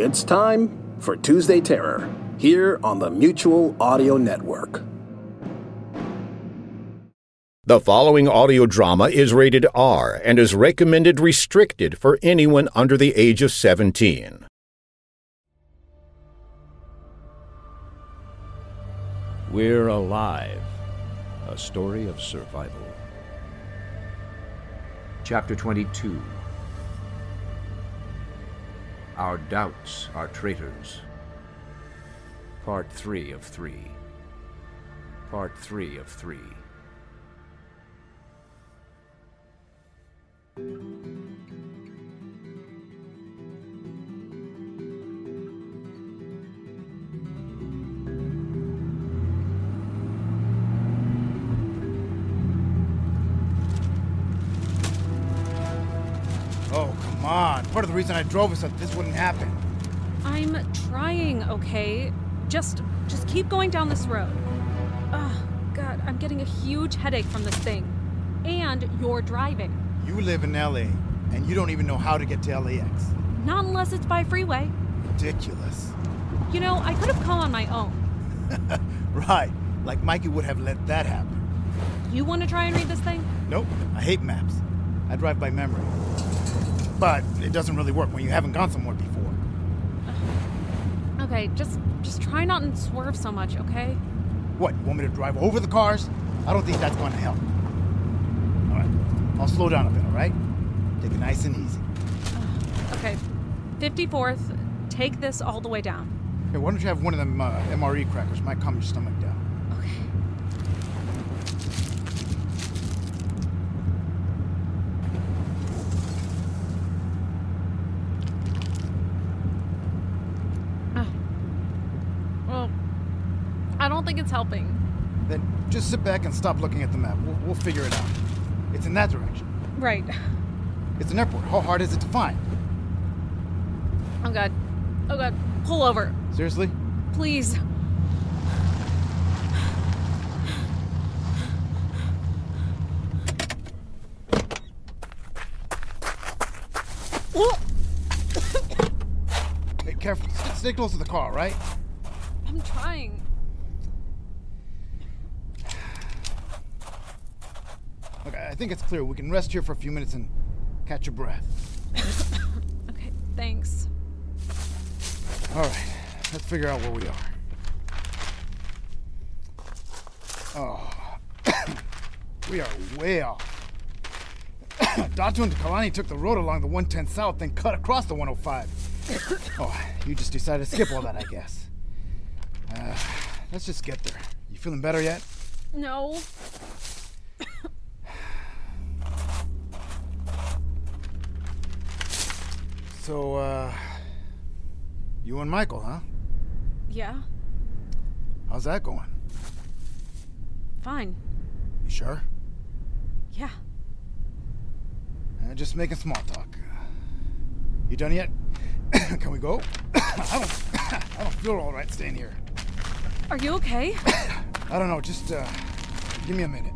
It's time for Tuesday Terror here on the Mutual Audio Network. The following audio drama is rated R and is recommended restricted for anyone under the age of 17. We're Alive, a story of survival. Chapter 22 Our Doubts Are Traitors. Part 3 of 3. Part 3 of 3. Part of the reason I drove is that this wouldn't happen. I'm trying, okay? Just just keep going down this road. Ugh, God, I'm getting a huge headache from this thing. And you're driving. You live in LA, and you don't even know how to get to LAX. Not unless it's by freeway. Ridiculous. You know, I could have come on my own. Right, like Mikey would have let that happen. You want to try and read this thing? Nope, I hate maps. I drive by memory. But it doesn't really work when you haven't gone somewhere before. Okay, just just try not and swerve so much, okay? What, you want me to drive over the cars? I don't think that's going to help. All right, I'll slow down a bit, all right? Take it nice and easy. Okay. 54th, take this all the way down. Hey, why don't you have one of them uh, MRE crackers? Might calm your stomach down. Okay. Ah. Well, I don't think it's helping. Then just sit back and stop looking at the map. We'll, we'll figure it out. It's in that direction. Right. It's an airport. How hard is it to find? Oh god. Oh god. Pull over. Seriously? Please. Hey, careful. Stay, close to the car, right? I'm trying. Okay, I think it's clear. We can rest here for a few minutes and catch your breath. Okay, thanks. All right, let's figure out where we are. Oh, we are way off. Datu and Kalani took the road along the 110 South, then cut across the 105. oh, you just decided to skip all that, I guess. Uh, let's just get there. You feeling better yet? No. So, uh, you and Michael, huh? Yeah, How's that going? fine. You sure? Yeah. Uh, just making small talk. You done yet? Can we go? I don't. I don't feel all right staying here. Are you okay? I don't know. Just uh, give me a minute.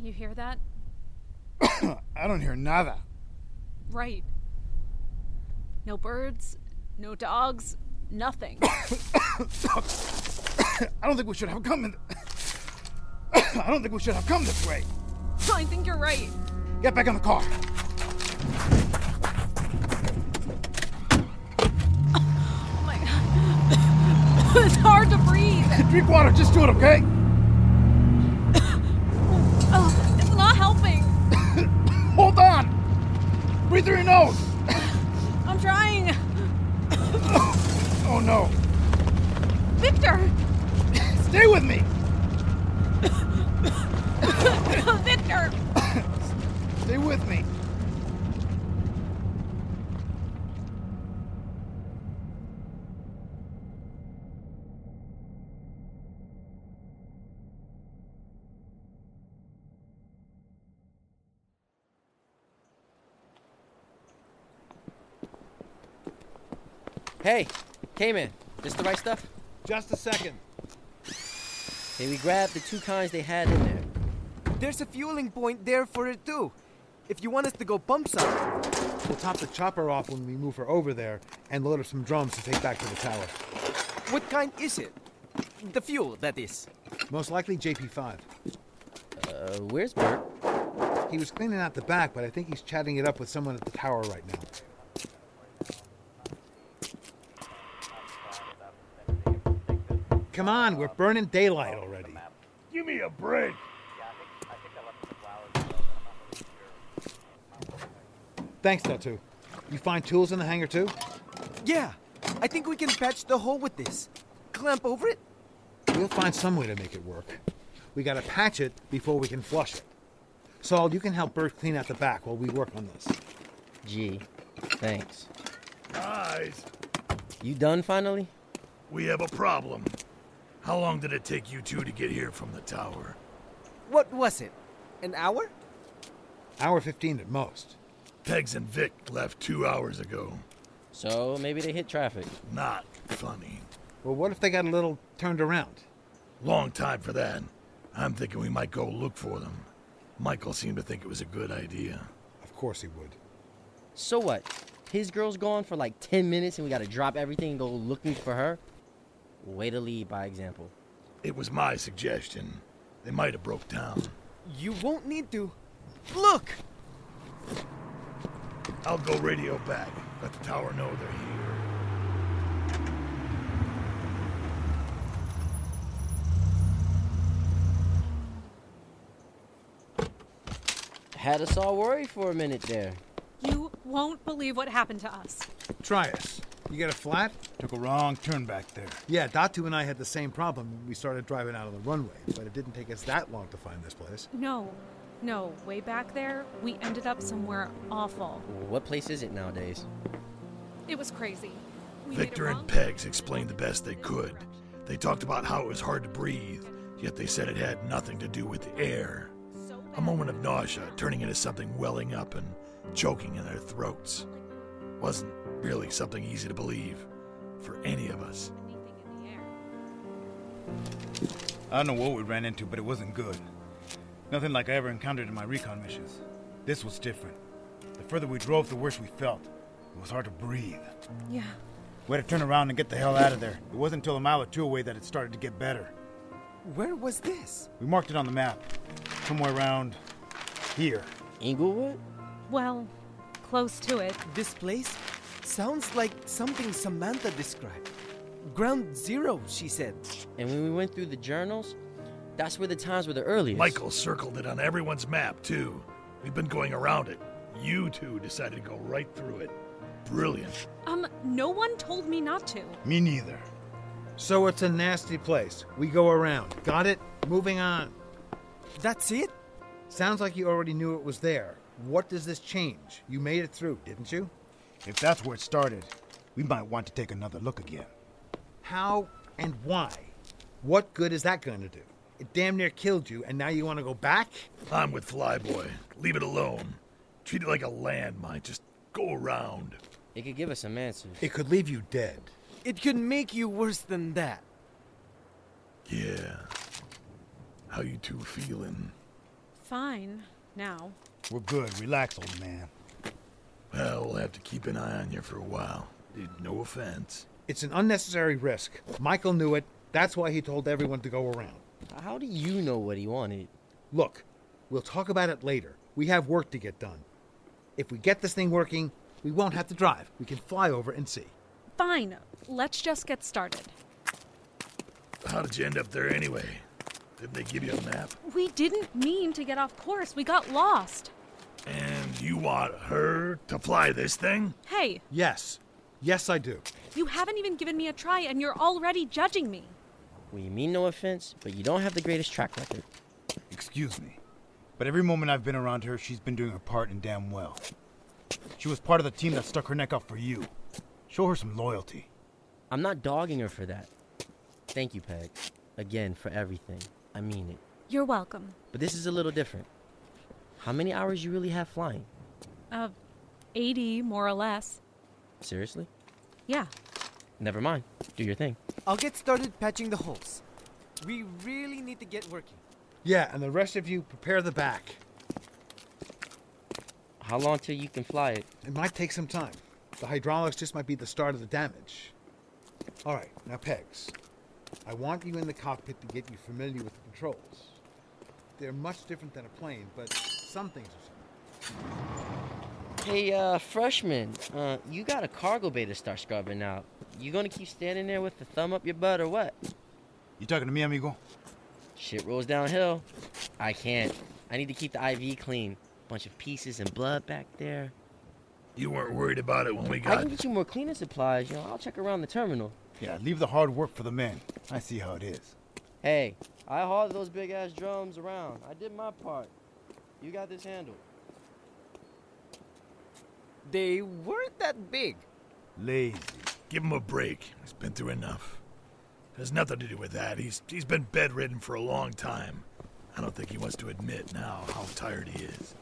You hear that? I don't hear nada. Right. No birds, no dogs, nothing. I don't think we should have come in. I don't think we should have come this way. I think you're right. Get back in the car. Oh my god. it's hard to breathe. Drink water. Just do it, okay? Through your nose. I'm trying. Oh no. Victor! Stay with me. Hey, Cayman, this the right stuff? Just a second. Hey, we grabbed the two kinds they had in there. There's a fueling point there for it too. If you want us to go pump some. We'll top the chopper off when we move her over there and load up some drums to take back to the tower. What kind is it? The fuel, that is. Most likely JP5. Uh, where's Burt? He was cleaning out the back, but I think he's chatting it up with someone at the tower right now. Come on, we're burning daylight already. Give me a break. Thanks, Datu. You find tools in the hangar too? Yeah, I think we can patch the hole with this. Clamp over it? We'll find some way to make it work. We gotta patch it before we can flush it. Saul, you can help Burt clean out the back while we work on this. Gee, thanks. Guys, You done finally? we have a problem. How long did it take you two to get here from the tower? What was it? An hour? Hour 15 at most. Pegs and Vic left two hours ago. So maybe they hit traffic. Not funny. Well, what if they got a little turned around? Long time for that. I'm thinking we might go look for them. Michael seemed to think it was a good idea. Of course he would. So what? His girl's gone for like 10 minutes and we gotta drop everything and go looking for her? Way to lead by example. It was my suggestion. They might have broke down. You won't need to. Look! I'll go radio back. Let the tower know they're here. Had us all worried for a minute there. You won't believe what happened to us. Try us. You got a flat? Took a wrong turn back there. Yeah, Datu and I had the same problem when we started driving out of the runway, but it didn't take us that long to find this place. No, no, way back there, we ended up somewhere awful. What place is it nowadays? It was crazy. We Victor and Pegs explained the best they could. They talked about how it was hard to breathe, yet they said it had nothing to do with the air. A moment of nausea turning into something welling up and choking in their throats. Wasn't really something easy to believe for any of us. Anything in the air. I don't know what we ran into, but it wasn't good. Nothing like I ever encountered in my recon missions. This was different. The further we drove, the worse we felt. It was hard to breathe. Yeah. We had to turn around and get the hell out of there. It wasn't until a mile or two away that it started to get better. Where was this? We marked it on the map. Somewhere around here. Inglewood? Well, close to it. This place sounds like something Samantha described. Ground zero, she said. And when we went through the journals, that's where the times were the earliest. Michael circled it on everyone's map, too. We've been going around it. You two decided to go right through it. Brilliant. Um, no one told me not to. Me neither. So it's a nasty place. We go around. Got it? Moving on. That's it? Sounds like you already knew it was there. What does this change? You made it through, didn't you? If that's where it started, we might want to take another look again. How and why? What good is that going to do? It damn near killed you, and now you want to go back? I'm with Flyboy. Leave it alone. Treat it like a landmine. Just go around. It could give us some answers. It could leave you dead. It could make you worse than that. Yeah. How you two feeling? Fine, now. We're good. Relax, old man. Well, we'll have to keep an eye on you for a while. No offense. It's an unnecessary risk. Michael knew it. That's why he told everyone to go around. How do you know what he wanted? Look, we'll talk about it later. We have work to get done. If we get this thing working, we won't have to drive. We can fly over and see. Fine, let's just get started. How did you end up there anyway? Didn't they give you a map? We didn't mean to get off course. We got lost. And you want her to fly this thing? Hey, Yes. Yes, I do. you haven't even given me a try and you're already judging me. We mean no offense, but you don't have the greatest track record. Excuse me. But every moment I've been around her, she's been doing her part and damn well. She was part of the team that stuck her neck out for you. Show her some loyalty. I'm not dogging her for that. Thank you, Peg. Again, for everything. I mean it. You're welcome. But this is a little different. How many hours you really have flying? Uh, 80, more or less. Seriously? Yeah. Never mind. Do your thing. I'll get started patching the holes. We really need to get working. Yeah, and the rest of you prepare the back. How long till you can fly it? It might take some time. The hydraulics just might be the start of the damage. All right, now pegs. I want you in the cockpit to get you familiar with the controls. They're much different than a plane, but some things are similar. Hey, uh, freshman, uh, you got a cargo bay to start scrubbing out. You gonna keep standing there with the thumb up your butt or what? You talking to me, amigo? Shit rolls downhill. I can't. I need to keep the IV clean. Bunch of pieces and blood back there. You weren't worried about it when we got. I got. can get you more cleaning supplies. You know, I'll check around the terminal. Yeah, leave the hard work for the men. I see how it is. Hey, I hauled those big ass drums around. I did my part. You got this handled. They weren't that big. Lazy. Give him a break. He's been through enough. Has nothing to do with that. He's he's been bedridden for a long time. I don't think he wants to admit now how tired he is.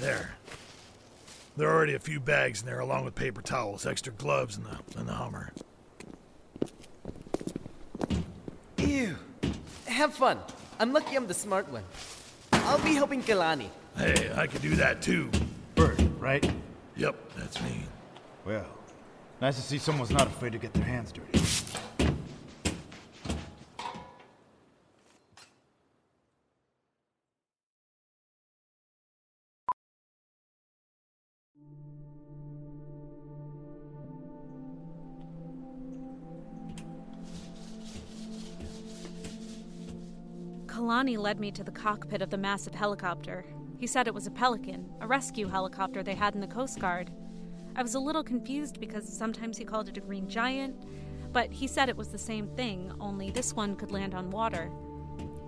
There. There are already a few bags in there, along with paper towels, extra gloves, and the and the Hummer. Ew. Have fun. I'm lucky I'm the smart one. I'll be helping Kalani. Hey, I could do that too. Bird, right? Yep, that's me. Well, nice to see someone's not afraid to get their hands dirty. Kalani led me to the cockpit of the massive helicopter. He said it was a Pelican, a rescue helicopter they had in the Coast Guard. I was a little confused because sometimes he called it a green giant, but he said it was the same thing, only this one could land on water.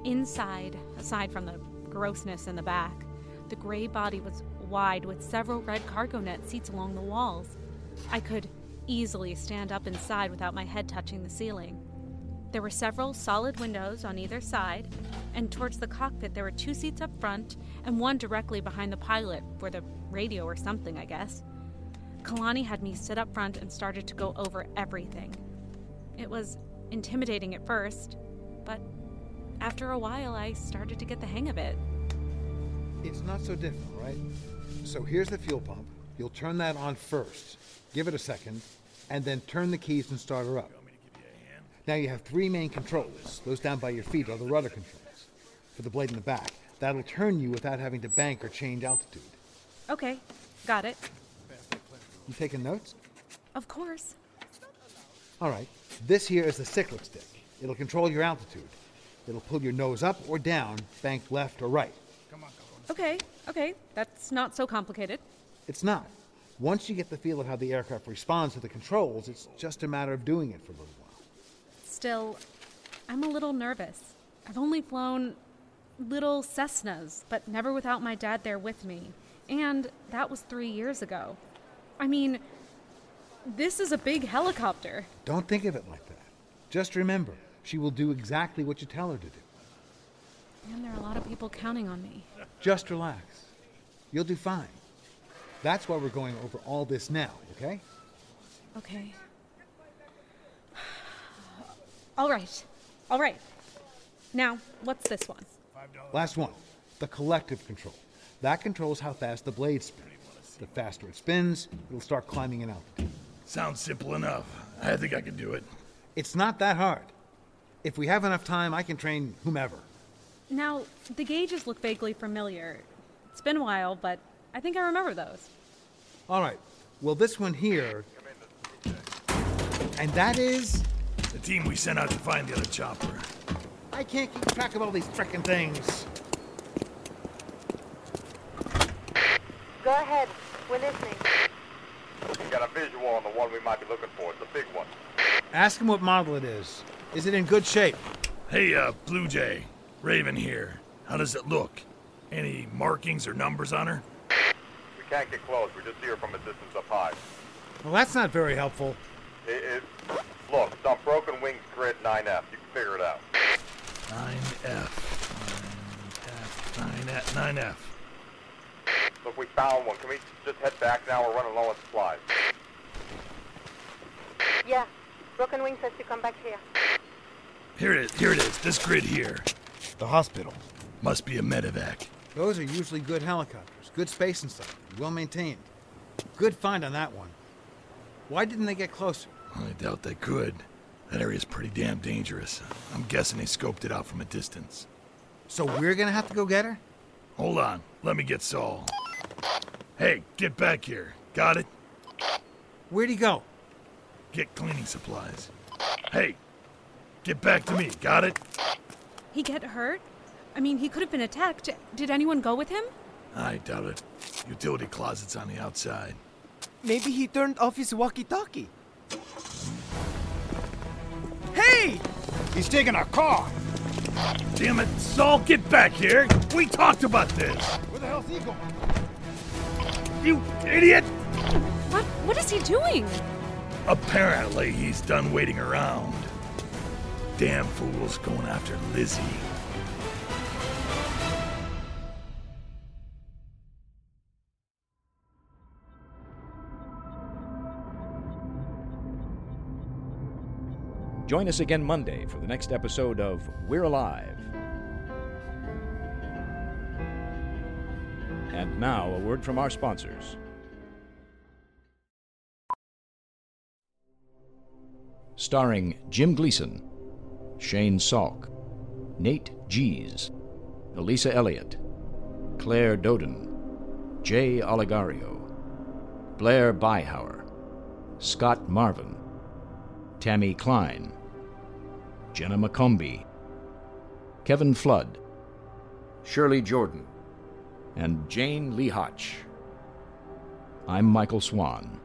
Inside, aside from the grossness in the back, the gray body was wide with several red cargo net seats along the walls. I could easily stand up inside without my head touching the ceiling. There were several solid windows on either side, and towards the cockpit there were two seats up front and one directly behind the pilot for the radio or something, I guess. Kalani had me sit up front and started to go over everything. It was intimidating at first, but after a while I started to get the hang of it. It's not so difficult, right? So here's the fuel pump. You'll turn that on first. Give it a second, and then turn the keys and start her up. Now you have three main controls. Those down by your feet are the rudder controls. For the blade in the back, that'll turn you without having to bank or change altitude. Okay, got it. You taking notes? Of course. All right. This here is the cyclic stick. It'll control your altitude. It'll pull your nose up or down, bank left or right. Okay, okay, that's not so complicated. It's not. Once you get the feel of how the aircraft responds to the controls, it's just a matter of doing it for a little while. Still, I'm a little nervous. I've only flown little Cessnas, but never without my dad there with me. And that was three years ago. I mean, this is a big helicopter. Don't think of it like that. Just remember, she will do exactly what you tell her to do. And there are a lot of people counting on me. Just relax. You'll do fine. That's why we're going over all this now, okay? Okay. All right. All right. Now, what's this one? Last one. The collective control. That controls how fast the blade spins. The faster it spins, it'll start climbing in altitude. Sounds simple enough. I think I can do it. It's not that hard. If we have enough time, I can train whomever. Now, the gauges look vaguely familiar. It's been a while, but I think I remember those. All right. Well, this one here. And that is. The team we sent out to find the other chopper. I can't keep track of all these frickin' things. Go ahead. We're listening. We got a visual on the one we might be looking for. It's a big one. Ask him what model it is. Is it in good shape? Hey, uh, Blue Jay. Raven here. How does it look? Any markings or numbers on her? We can't get close. We just see her from a distance up high. Well, that's not very helpful. It, it, look, it's on Broken Wings Grid 9F. You can figure it out. 9F. 9F. 9F. 9F. Look, we found one. Can we just head back now? We're running low on supplies. Yeah. Broken Wing says to come back here. Here it is. Here it is. This grid here. The hospital. Must be a medevac. Those are usually good helicopters. Good space and stuff. Well maintained. Good find on that one. Why didn't they get closer? I doubt they could. That area's pretty damn dangerous. I'm guessing they scoped it out from a distance. So we're gonna have to go get her? Hold on. Let me get Saul. Hey, get back here. Got it? Where'd he go? Get cleaning supplies. Hey, get back to me. Got it? He get hurt? I mean, he could have been attacked. Did anyone go with him? I doubt it. Utility closet's on the outside. Maybe he turned off his walkie-talkie. He's taking our car! Damn it, Saul, get back here! We talked about this! Where the hell's he going? You idiot! What? What is he doing? Apparently, he's done waiting around. Damn fool's going after Lizzie. Join us again Monday for the next episode of We're Alive. And now, a word from our sponsors. Starring Jim Gleason, Shane Salk, Nate Gies, Elisa Elliott, Claire Doden, Jay Oligario, Blair Byhauer, Scott Marvin, Tammy Klein, Jenna McCombie, Kevin Flood, Shirley Jordan, and Jane Lee Hotch. I'm Michael Swan.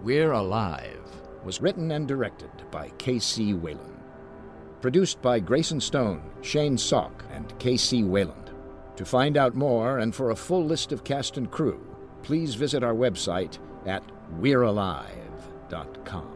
We're Alive was written and directed by K.C. Wayland. Produced by Grayson Stone, Shane Salk, and K.C. Wayland. To find out more and for a full list of cast and crew, please visit our website at we'realive.com.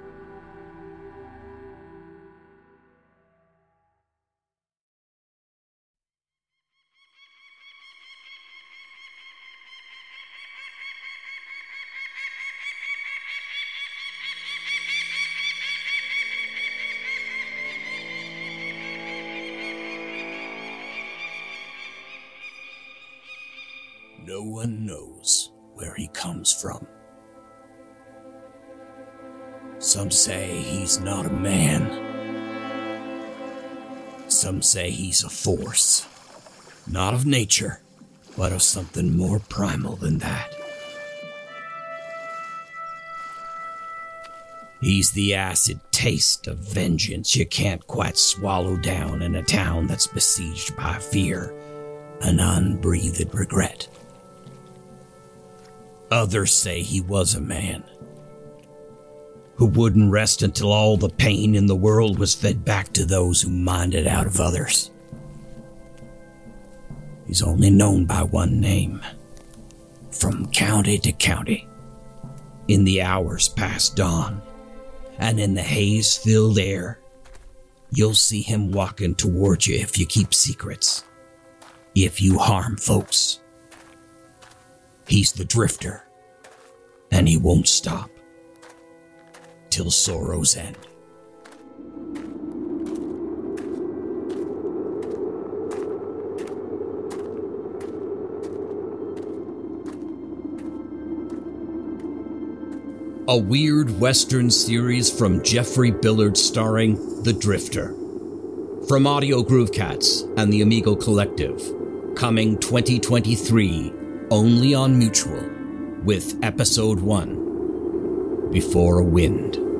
No one knows where he comes from. Some say he's not a man. Some say he's a force. Not of nature, but of something more primal than that. He's the acid taste of vengeance you can't quite swallow down in a town that's besieged by fear and unbreathed regret. Others say he was a man who wouldn't rest until all the pain in the world was fed back to those who minded out of others. He's only known by one name. From county to county, in the hours past dawn, and in the haze filled air, you'll see him walking toward you if you keep secrets, if you harm folks. He's the drifter, and he won't stop till sorrow's end. A weird Western series from Jeffrey Billard starring The Drifter. From Audio Groove Cats and the Amigo Collective. Coming 2023 only on Mutual with Episode 1 Before a Wind.